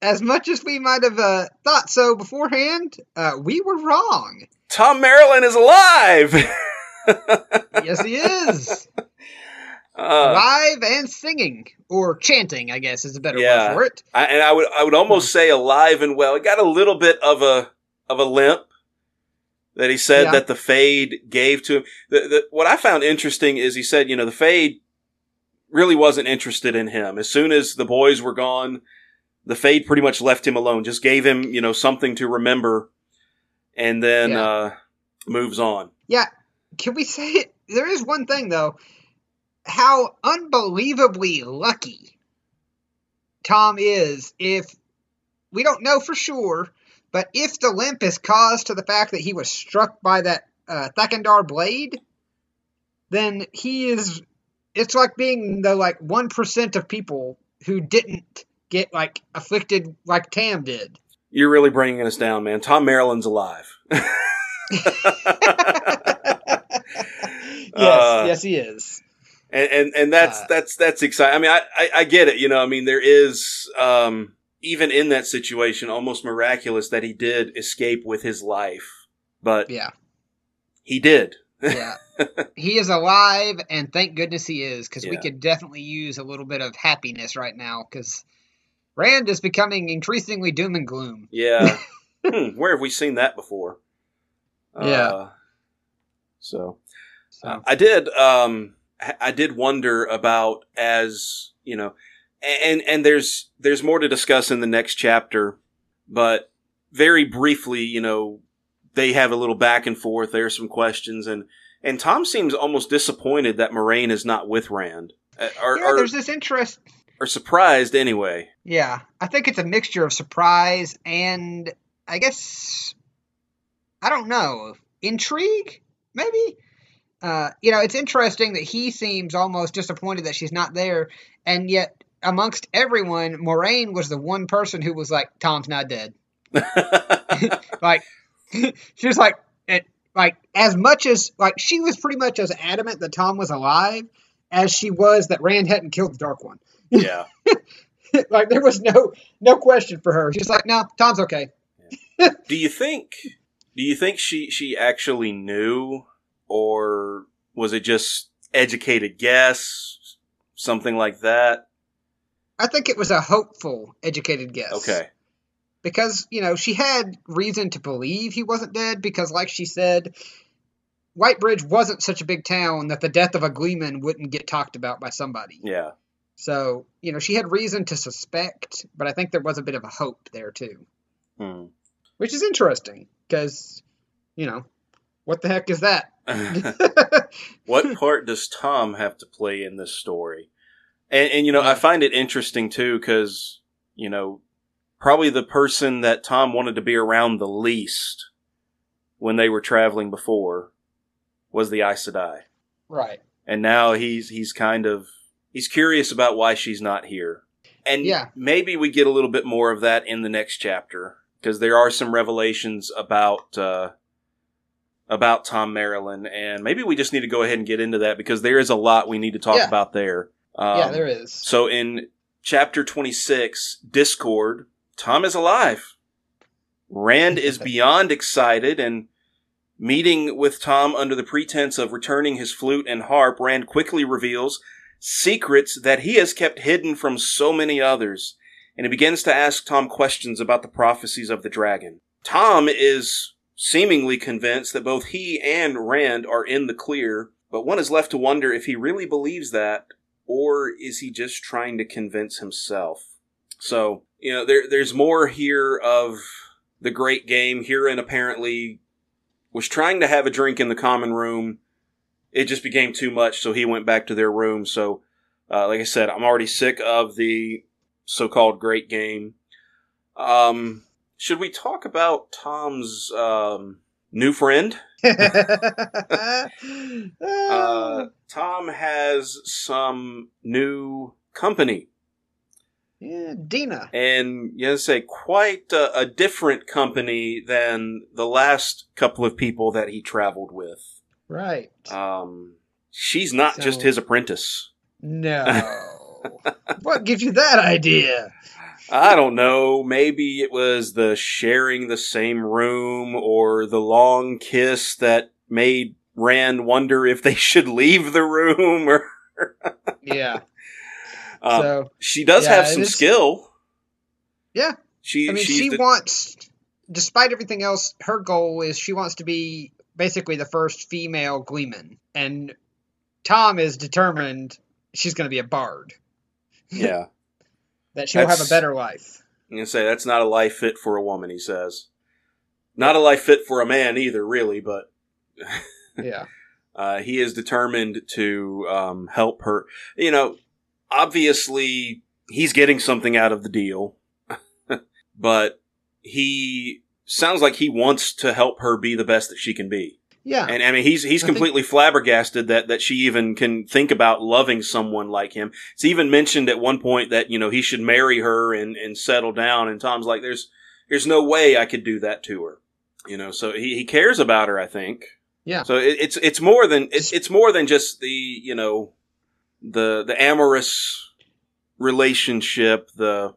As much as we might have uh, thought so beforehand, uh, we were wrong. Tom Merrilin is alive! Yes, he is. Uh, Live and singing, or chanting, I guess is a better Yeah. word for it. I, and I would I would almost say alive and well. It got a little bit of a of a limp that he said Yeah. that the fade gave to him. The, the, what I found interesting is he said, you know, the fade really wasn't interested in him. As soon as the boys were gone, the fade pretty much left him alone. Just gave him, you know, something to remember, and then Yeah. uh, moves on. Yeah, can we say it? There is one thing though. How unbelievably lucky Tom is if we don't know for sure, but if the limp is caused to the fact that he was struck by that uh, Thakan'dar blade, then he is. It's like being the like one percent of people who didn't get like afflicted like Tam did. You're really bringing us down, man. Tom Merrilin's alive. yes, Uh, yes, he is. and and, and that's Uh, that's that's exciting. I mean, I, I I get it. You know, I mean, there is um even in that situation, almost miraculous that he did escape with his life, but Yeah. he did. yeah. He is alive, and thank goodness he is, because we could definitely use a little bit of happiness right now, because Rand is becoming increasingly doom and gloom. Yeah. hmm, where have we seen that before? Yeah. Uh, so So, I did. Um, I- did wonder about as you know, and and there's there's more to discuss in the next chapter, but very briefly, you know, they have a little back and forth. There's some questions, and and Tom seems almost disappointed that Moiraine is not with Rand, uh, or yeah, or, there's this interest. Or surprised anyway. Yeah, I think it's a mixture of surprise and I guess I don't know intrigue, maybe. Uh, you know, it's interesting that he seems almost disappointed that she's not there, and yet amongst everyone, Moiraine was the one person who was like, "Tom's not dead." like she was like it like as much as like she was pretty much as adamant that Tom was alive as she was that Rand hadn't killed the Dark One. Yeah. like there was no no question for her. She's like, no, Tom's okay. Do you think? Do you think she she actually knew, or was it just educated guess, something like that? I think it was a hopeful, educated guess. Okay. Because, you know, she had reason to believe he wasn't dead because, like she said, Whitebridge wasn't such a big town that the death of a Gleeman wouldn't get talked about by somebody. Yeah. So, you know, she had reason to suspect, but I think there was a bit of a hope there too. Hmm. Which is interesting because, you know, what the heck is that? what part does Tom have to play in this story? And, and you know, I find it interesting too because you know, probably the person that Tom wanted to be around the least when they were traveling before was the Aes Sedai. right. and now he's he's kind of he's curious about why she's not here and Yeah. maybe we get a little bit more of that in the next chapter because there are some revelations about uh about Tom Merrilin, and maybe we just need to go ahead and get into that because there is a lot we need to talk Yeah. about there um, yeah, there is. so in chapter 26 discord tom is alive Rand is beyond excited and meeting with Tom under the pretense of returning his flute and harp, Rand quickly reveals secrets that he has kept hidden from so many others, and he begins to ask Tom questions about the prophecies of the dragon. Tom is seemingly convinced that both he and Rand are in the clear, but one is left to wonder if he really believes that, or is he just trying to convince himself? So, you know, there, there's more here of the great game. Hurin apparently was trying to have a drink in the common room. It just became too much, so he went back to their room. So, uh, like I said, I'm already sick of the so-called great game. Um, should we talk about Tom's um, new friend? uh, Tom has some new company. Yeah, Dena. And you to say, quite a, a, different company than the last couple of people that he traveled with. Right. Um, she's not so, just his apprentice. No. what gives you that idea? I don't know. Maybe it was the sharing the same room or the long kiss that made Rand wonder if they should leave the room or. yeah. Um, so she does yeah, have some skill. Yeah, she. I mean, she the, wants, despite everything else, her goal is she wants to be basically the first female Gleeman, and Tom is determined she's going to be a bard. Yeah, that she'll that's, have a better life. I'm gonna say that's not a life fit for a woman. He says, not a life fit for a man either, really. But yeah. Uh, he is determined to um, help her. You know, obviously he's getting something out of the deal, but he sounds like he wants to help her be the best that she can be. Yeah. And I mean, he's, he's completely think- flabbergasted that, that she even can think about loving someone like him. It's even mentioned at one point that, you know, he should marry her and, and settle down. And Tom's like, there's, there's no way I could do that to her. You know, so he, he cares about her, I think. Yeah. So it, it's, it's more than, it's, it's more than just the, you know, the the amorous relationship, the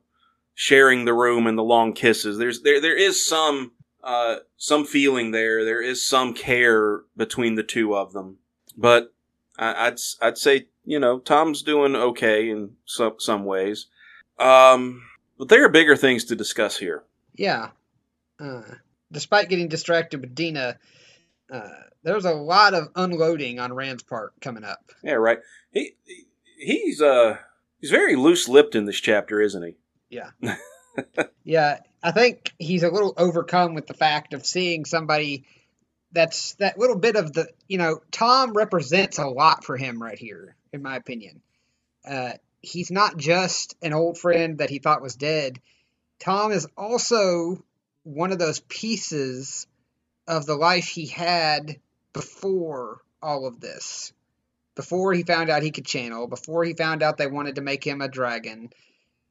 sharing the room and the long kisses. There's there there is some uh, some feeling there. There is some care between the two of them. But I, would I'd say you know Tom's doing okay in some some ways. Um, but there are bigger things to discuss here. Yeah. Uh, despite getting distracted with Dena, uh, there's a lot of unloading on Rand's part coming up. Yeah, right. He he's uh he's very loose lipped in this chapter, isn't he? Yeah. yeah, I think he's a little overcome with the fact of seeing somebody that's that little bit of the you know Tom represents a lot for him right here, in my opinion. Uh, he's not just an old friend that he thought was dead. Tom is also one of those pieces of the life he had before all of this. Before he found out he could channel, before he found out they wanted to make him a dragon,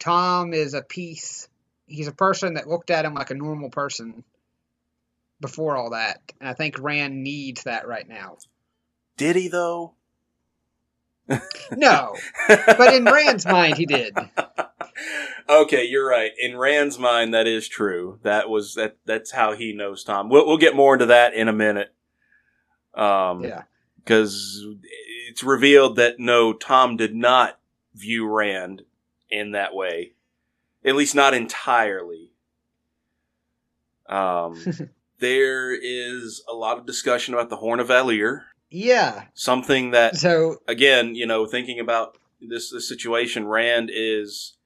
Tom is a piece. He's a person that looked at him like a normal person before all that. And I think Rand needs that right now. Did he, though? no. But in Rand's mind, he did. okay, you're right. In Rand's mind, that is true. That was that. That's how he knows Tom. We'll, we'll get more into that in a minute. Um, yeah, because it's revealed that no, Tom did not view Rand in that way, at least not entirely. Um, there is a lot of discussion about the Horn of Valere. Yeah, something that so again, you know, thinking about this this situation, Rand is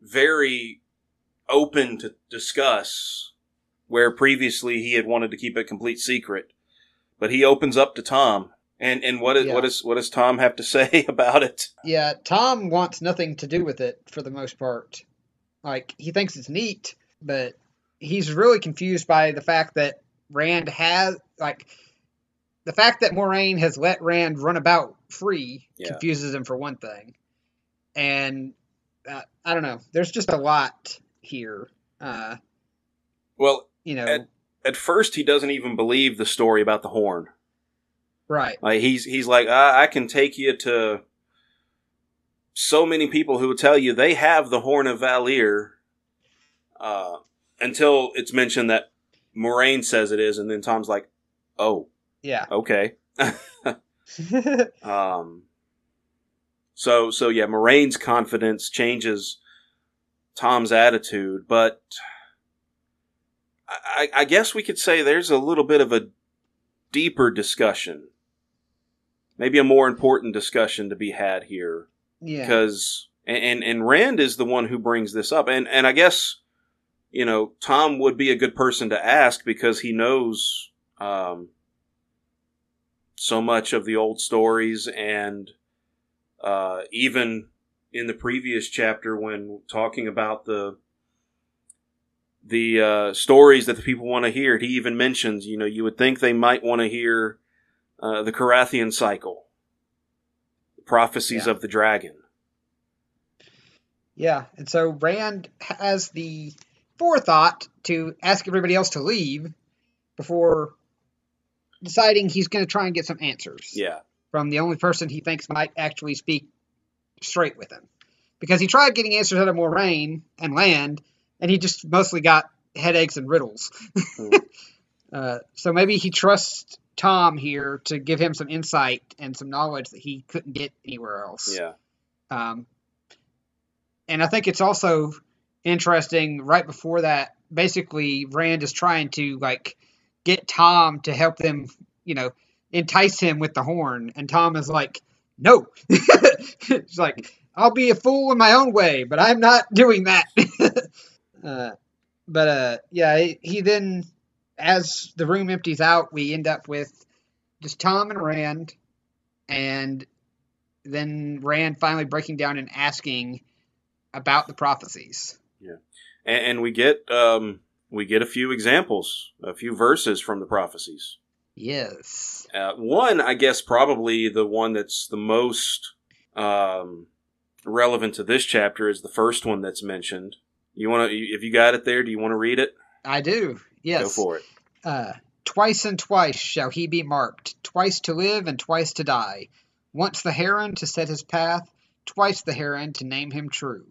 very open to discuss where previously he had wanted to keep it complete secret. But he opens up to Tom. And and what is yeah. what is what does Tom have to say about it? Yeah, Tom wants nothing to do with it for the most part. Like he thinks it's neat, but he's really confused by the fact that Rand has like the fact that Moiraine has let Rand run about free yeah. confuses him for one thing, and uh, I don't know. There's just a lot here. Uh, well, you know, at, at, first he doesn't even believe the story about the horn. Right. Like he's he's like, I, I can take you to so many people who will tell you they have the horn of Valere. Uh, until it's mentioned that Moiraine says it is, and then Tom's like, "Oh, Yeah. okay." Um, so so yeah, Moiraine's confidence changes Tom's attitude, but I, I guess we could say there's a little bit of a deeper discussion, maybe a more important discussion to be had here yeah. because and and Rand is the one who brings this up, and and I guess you know Tom would be a good person to ask because he knows um, so much of the old stories, and uh, even in the previous chapter when talking about the the uh, stories that the people want to hear, he even mentions you know you would think they might want to hear uh, the Karaethon cycle, the prophecies Yeah. of the dragon. Yeah, and so Rand has the forethought to ask everybody else to leave before deciding he's going to try and get some answers Yeah. from the only person he thinks might actually speak straight with him. Because he tried getting answers out of Moiraine and Lan, and he just mostly got headaches and riddles. Hmm. uh, so maybe he trusts Tom here to give him some insight and some knowledge that he couldn't get anywhere else. Yeah. Um, and I think it's also interesting right before that, basically, Rand is trying to like get Tom to help them, you know, entice him with the horn. And Tom is like, no. it's like, I'll be a fool in my own way, but I'm not doing that. uh, but uh, yeah, he, he then, as the room empties out, we end up with just Tom and Rand. And then Rand finally breaking down and asking about the prophecies. Yeah, and, and we get um, we get a few examples, a few verses from the prophecies. Yes. Uh, one, I guess, probably the one that's the most um, relevant to this chapter is the first one that's mentioned. You want to, if you got it there, do you want to read it? I do. Yes. Go for it. Uh, twice and twice shall he be marked, twice to live and twice to die. Once the heron to set his path, twice the heron to name him true.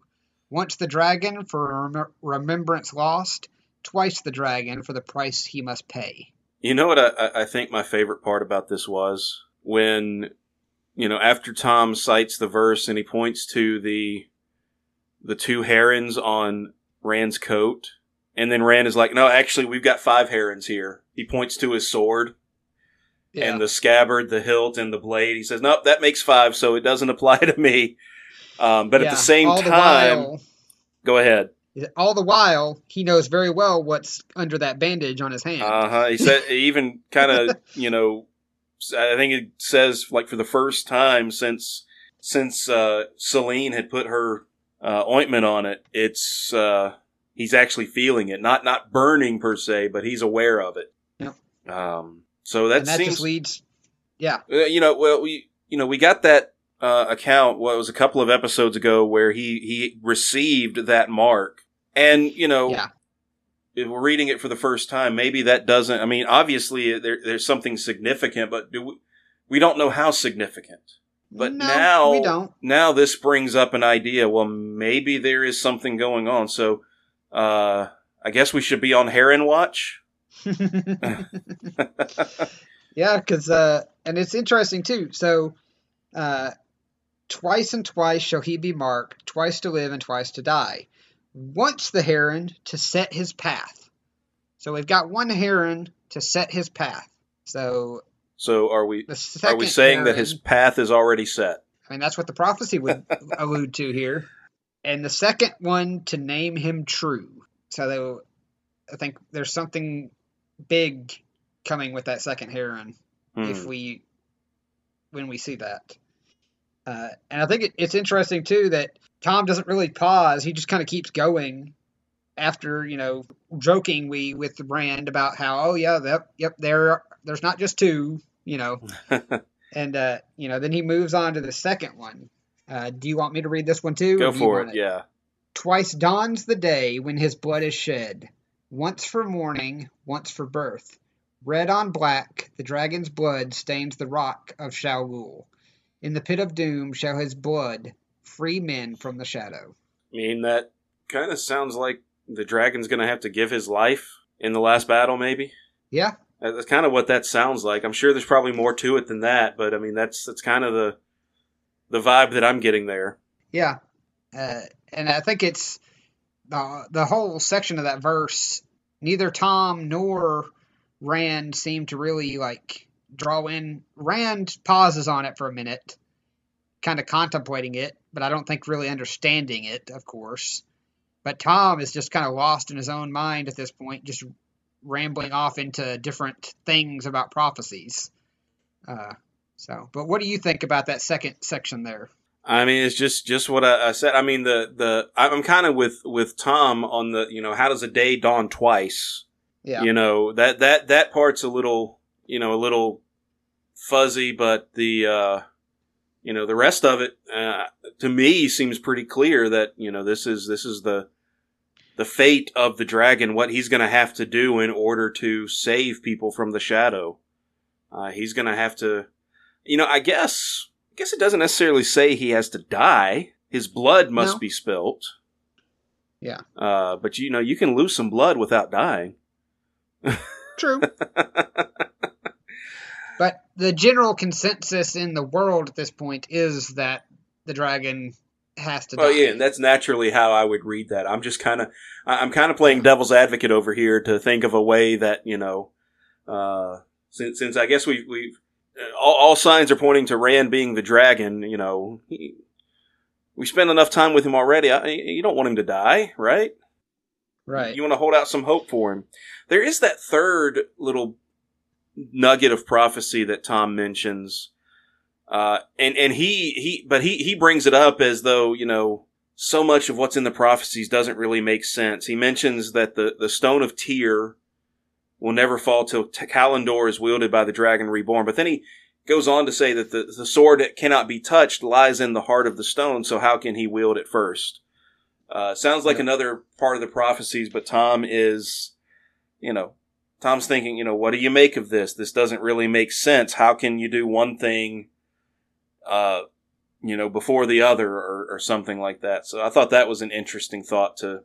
Once the dragon for rem- remembrance lost, twice the dragon for the price he must pay. You know what I, I- I think my favorite part about this was when, you know, after Tom cites the verse and he points to the the two herons on Rand's coat, and then Rand is like, "No, actually, we've got five herons here." He points to his sword and the scabbard, the hilt, and the blade. He says, "Nope, that makes five, so it doesn't apply to me." Um, but at the same time, the while, go ahead. all the while, he knows very well what's under that bandage on his hand. Uh huh. He said he even kind of you know, I think it says like for the first time since since uh, Selene had put her uh, ointment on it, it's uh, he's actually feeling it, not not burning per se, but he's aware of it. Yeah. Um. So that and that seems just leads. Yeah. uh, you know, well, we, you know, we got that uh, account. What was a couple of episodes ago where he he received that mark, and you know, Yeah. if we're reading it for the first time, maybe that doesn't. I mean, obviously there, there's something significant, but do we, we don't know how significant. But no, now we don't. now this brings up an idea. Well, maybe there is something going on. So, uh, I guess we should be on Heron watch. yeah, because uh, and it's interesting too. So, uh, twice and twice shall he be marked, twice to live and twice to die. Once the heron to set his path. So we've got one heron to set his path. So So are we are we saying that his path is already set? I mean, that's what the prophecy would allude to here. And the second one to name him true. So they, I think there's something big coming with that second heron if Hmm. we when we see that. Uh, and I think it, it's interesting too that Tom doesn't really pause; he just kind of keeps going. After you know, joking we with Rand about how oh yeah, yep, yep, there there's not just two, you know, and uh, you know then he moves on to the second one. Uh, do you want me to read this one too? Go for want it. Yeah. Twice dawns the day when his blood is shed, once for mourning, once for birth. Red on black, the dragon's blood stains the rock of Shaul. In the pit of doom shall his blood free men from the shadow. I mean, that kind of sounds like the dragon's going to have to give his life in the last battle, maybe. Yeah, That's kind of what that sounds like. I'm sure there's probably more to it than that, but I mean that's that's kind of the the vibe that I'm getting there. yeah, uh, and I think it's the the whole section of that verse. Neither Tom nor Rand seem to really like draw in. Rand pauses on it for a minute, kind of contemplating it, but I don't think really understanding it, of course. But Tom is just kind of lost in his own mind at this point, just rambling off into different things about prophecies. Uh, so, but what do you think about that second section there? I mean, it's just just what I, I said. I mean, the the I'm kind of with with Tom on the you know how does a day dawn twice? Yeah. You know that that that part's a little you know a little fuzzy, but the uh, you know the rest of it uh, to me seems pretty clear that you know this is this is the the fate of the dragon, what he's going to have to do in order to save people from the shadow. Uh, he's going to have to, you know, I guess I guess it doesn't necessarily say he has to die. His blood must No. be spilt. Yeah. Uh, but you know, you can lose some blood without dying. True. but the general consensus in the world at this point is that the dragon has to Oh die. yeah, and that's naturally how I would read that. I'm just kind of, I'm kind of playing devil's advocate over here to think of a way that you know, uh, since since I guess we've we've all, all signs are pointing to Rand being the dragon. You know, he, we spend enough time with him already. I, you don't want him to die, right? Right. You want to hold out some hope for him. There is that third little nugget of prophecy that Tom mentions. Uh, and, and he, he, but he, he brings it up as though, you know, so much of what's in the prophecies doesn't really make sense. He mentions that the, the stone of Tyr will never fall till Callandor is wielded by the dragon reborn. But then he goes on to say that the, the sword that cannot be touched lies in the heart of the stone. So how can he wield it first? Uh, sounds like Yeah. another part of the prophecies, but Tom is, you know, Tom's thinking, you know, what do you make of this? This doesn't really make sense. How can you do one thing, uh, you know, before the other or, or something like that? So I thought that was an interesting thought to,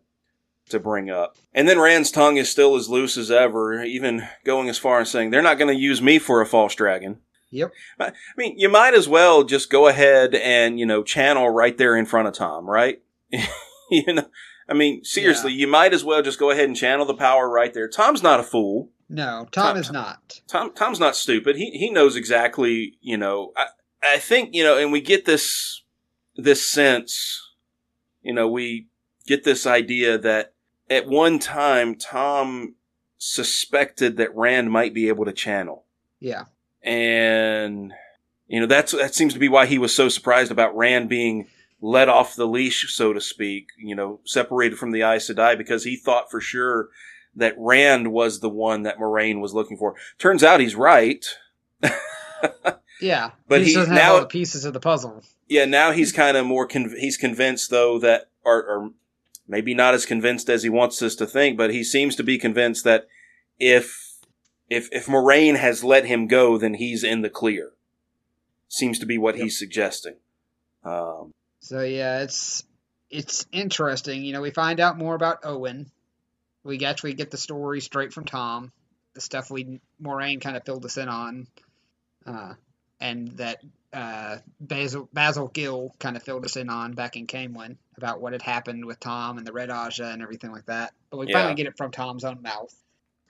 to bring up. And then Rand's tongue is still as loose as ever, even going as far as saying, they're not going to use me for a false dragon. Yep. I mean, you might as well just go ahead and, you know, channel right there in front of Tom, right? you know, I mean, seriously, you might as well just go ahead and channel the power right there. Tom's not a fool. No, Tom Tom- is not. Tom Tom's not stupid. He he knows exactly, you know. I I think, you know, and we get this this sense, you know, we get this idea that at one time Tom suspected that Rand might be able to channel. Yeah. And you know, that's that seems to be why he was so surprised about Rand being let off the leash, so to speak, you know, separated from the Aes Sedai because he thought for sure that Rand was the one that Moiraine was looking for. Turns out he's right. Yeah. But he, he- doesn't now- the pieces of the puzzle. Yeah, now he's kind of more con- he's convinced though that or, or maybe not as convinced as he wants us to think, but he seems to be convinced that if if if Moiraine has let him go, then he's in the clear. Seems to be what Yep. he's suggesting. Um, So yeah, it's it's interesting. You know, we find out more about Owyn. We actually get the story straight from Tom. The stuff we Moiraine kind of filled us in on, uh, and that uh, Basel Basel Gill kind of filled us in on back in Caemlyn about what had happened with Tom and the Red Ajah and everything like that. But we Yeah. finally get it from Tom's own mouth.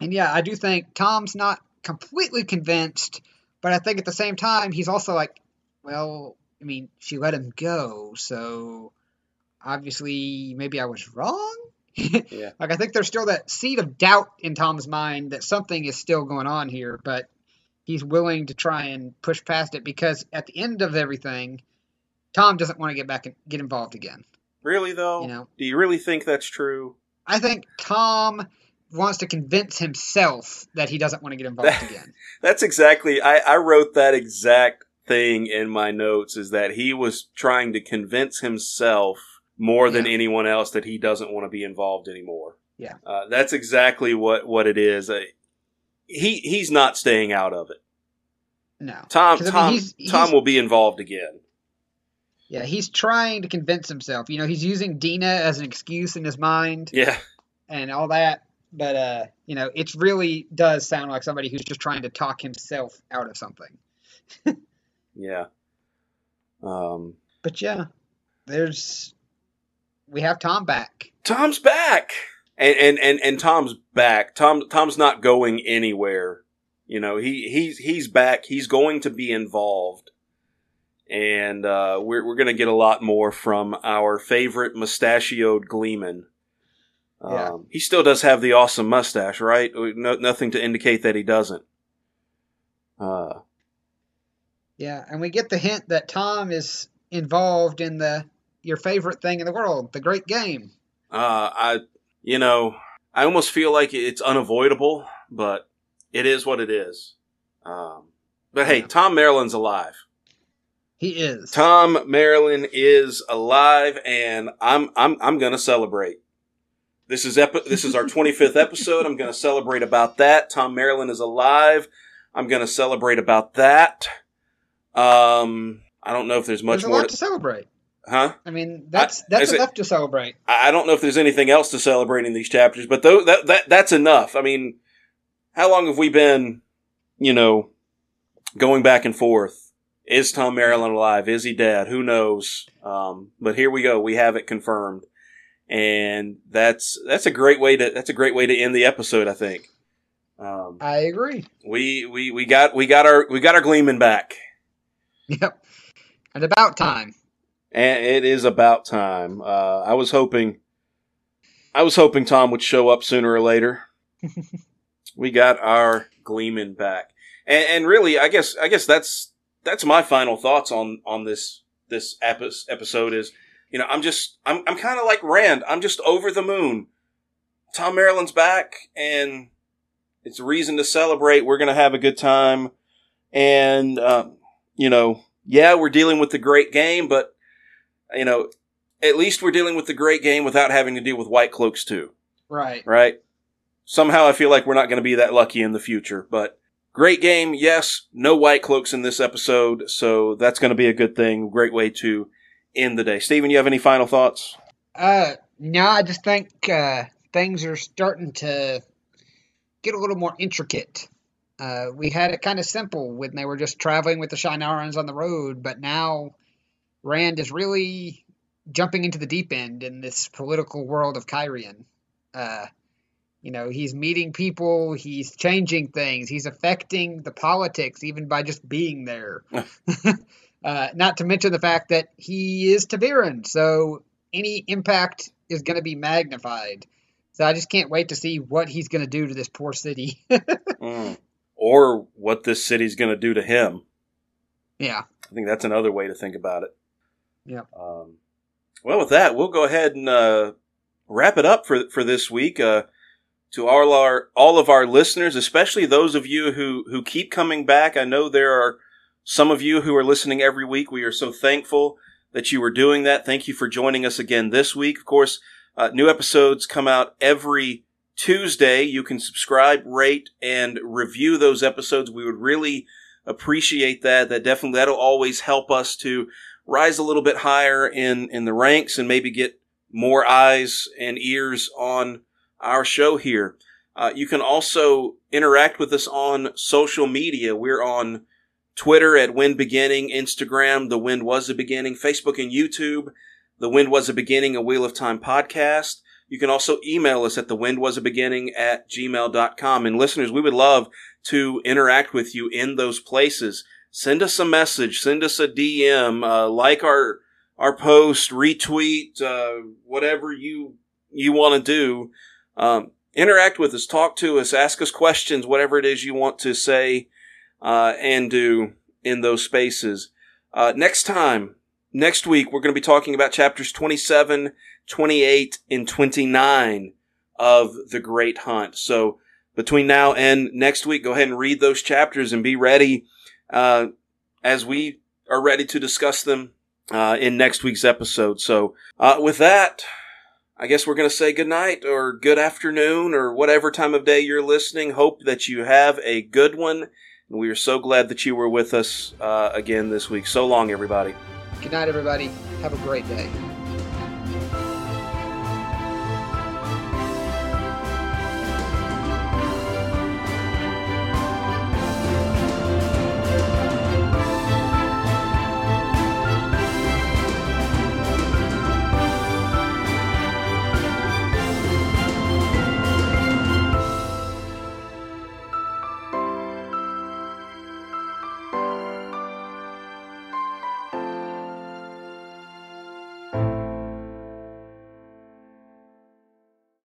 And yeah, I do think Tom's not completely convinced, but I think at the same time he's also like, well, I mean, she let him go, so obviously maybe I was wrong. Yeah. Like I think there's still that seed of doubt in Tom's mind that something is still going on here, but he's willing to try and push past it because at the end of everything, Tom doesn't want to get back and get involved again. Really though, You know, do you really think that's true? I think Tom wants to convince himself that he doesn't want to get involved again. That's exactly. I, I wrote that exact thing in my notes. Is that he was trying to convince himself more than anyone else that he doesn't want to be involved anymore. Yeah. uh, that's exactly what what it is. Uh, he he's not staying out of it. No. Tom I mean, Tom he's- he's- Tom will be involved again. Yeah, he's trying to convince himself. You know, he's using Dena as an excuse in his mind. Yeah, and all that. But uh, you know, it really does sound like somebody who's just trying to talk himself out of something. Yeah. Um, But yeah, there's we have Tom back. Tom's back, and and and and Tom's back. Tom Tom's not going anywhere. You know, he he's he's back. He's going to be involved, and uh, we're we're going to get a lot more from our favorite mustachioed Gleeman. Um, Yeah. He still does have the awesome mustache, right? No, nothing to indicate that he doesn't. Uh, Yeah, and we get the hint that Tom is involved in the your favorite thing in the world, the great game. Uh, I, you know, I almost feel like it's unavoidable, but it is what it is. Um, but hey, Yeah. Tom Merrilin's alive. He is. Tom Merrilin is alive, and I'm I'm I'm gonna celebrate. This is epi- this is our 25th episode. I'm gonna celebrate about that. Tom Merrilin is alive. I'm gonna celebrate about that. Um, I don't know if there's much There's more. To, to celebrate. huh? I mean, that's that's is it- enough to celebrate. I I don't know if there's anything else to celebrate in these chapters, but though that, that that's enough. I mean, how long have we been, you know, going back and forth? Is Tom Merrilin alive? Is he dead? Who knows? Um, but here we go. We have it confirmed, and that's that's a great way to that's a great way to end the episode. I think. Um, I agree. we we we got we got our we got our Gleeman back, Yep. And about time. and it is about time. Uh, I was hoping, I was hoping Tom would show up sooner or later. we got our Gleeman back, and, and really, I guess I guess that's that's my final thoughts on on this this episode. Is you know I'm just I'm I'm kind of like Rand. I'm just over the moon. Tom Merrilin's back, and it's a reason to celebrate. We're gonna have a good time, and um, you know, yeah, we're dealing with the great game, but you know, at least we're dealing with the great game without having to deal with white cloaks too Right. right? Somehow I feel like we're not going to be that lucky in the future, but great game. Yes, no white cloaks in this episode, so that's going to be a good thing. Great way to end the day. Steven, you have any final thoughts? Uh, no, I just think uh, things are starting to get a little more intricate. Uh, we had it kind of simple when they were just traveling with the Shienarans on the road, but now Rand is really jumping into the deep end in this political world of Cairhien. Uh, you know, he's meeting people, he's changing things, he's affecting the politics even by just being there. uh, not to mention the fact that he is ta'veren, so any impact is going to be magnified. So I just can't wait to see what he's going to do to this poor city. Mm. Or what this city's going to do to him. yeah. I think that's another way to think about it. Yep. Um, well, with that, we'll go ahead and uh, wrap it up for for this week. Uh, to all our all of our listeners, especially those of you who who keep coming back. I know there are some of you who are listening every week. We are so thankful that you are doing that. Thank you for joining us again this week. Of course, uh, new episodes come out every Tuesday. You can subscribe, rate, and review those episodes. We would really appreciate that. That definitely that'll always help us to rise a little bit higher in in the ranks and maybe get more eyes and ears on our show here. Uh, you can also interact with us on social media. We're on Twitter at Wind Beginning, Instagram, The Wind Was a Beginning, Facebook and YouTube, The Wind Was a Beginning, a Wheel of Time podcast. You can also email us at the wind was a beginning at gmail.com. And listeners, we would love to interact with you in those places. Send us a message, send us a DM, uh, like our, our post, retweet, uh, whatever you, you want to do. Um, interact with us, talk to us, ask us questions, whatever it is you want to say, uh, and do in those spaces. Uh, next time, next week, we're going to be talking about chapters 27, 28, and 29 of The Great Hunt. So between now and next week, go ahead and read those chapters and be ready, uh, as we are ready to discuss them, uh, in next week's episode. So, uh, with that, I guess we're going to say good night or good afternoon or whatever time of day you're listening. Hope that you have a good one. And we are so glad that you were with us uh, again this week. So long, everybody. Good night, everybody. Have a great day.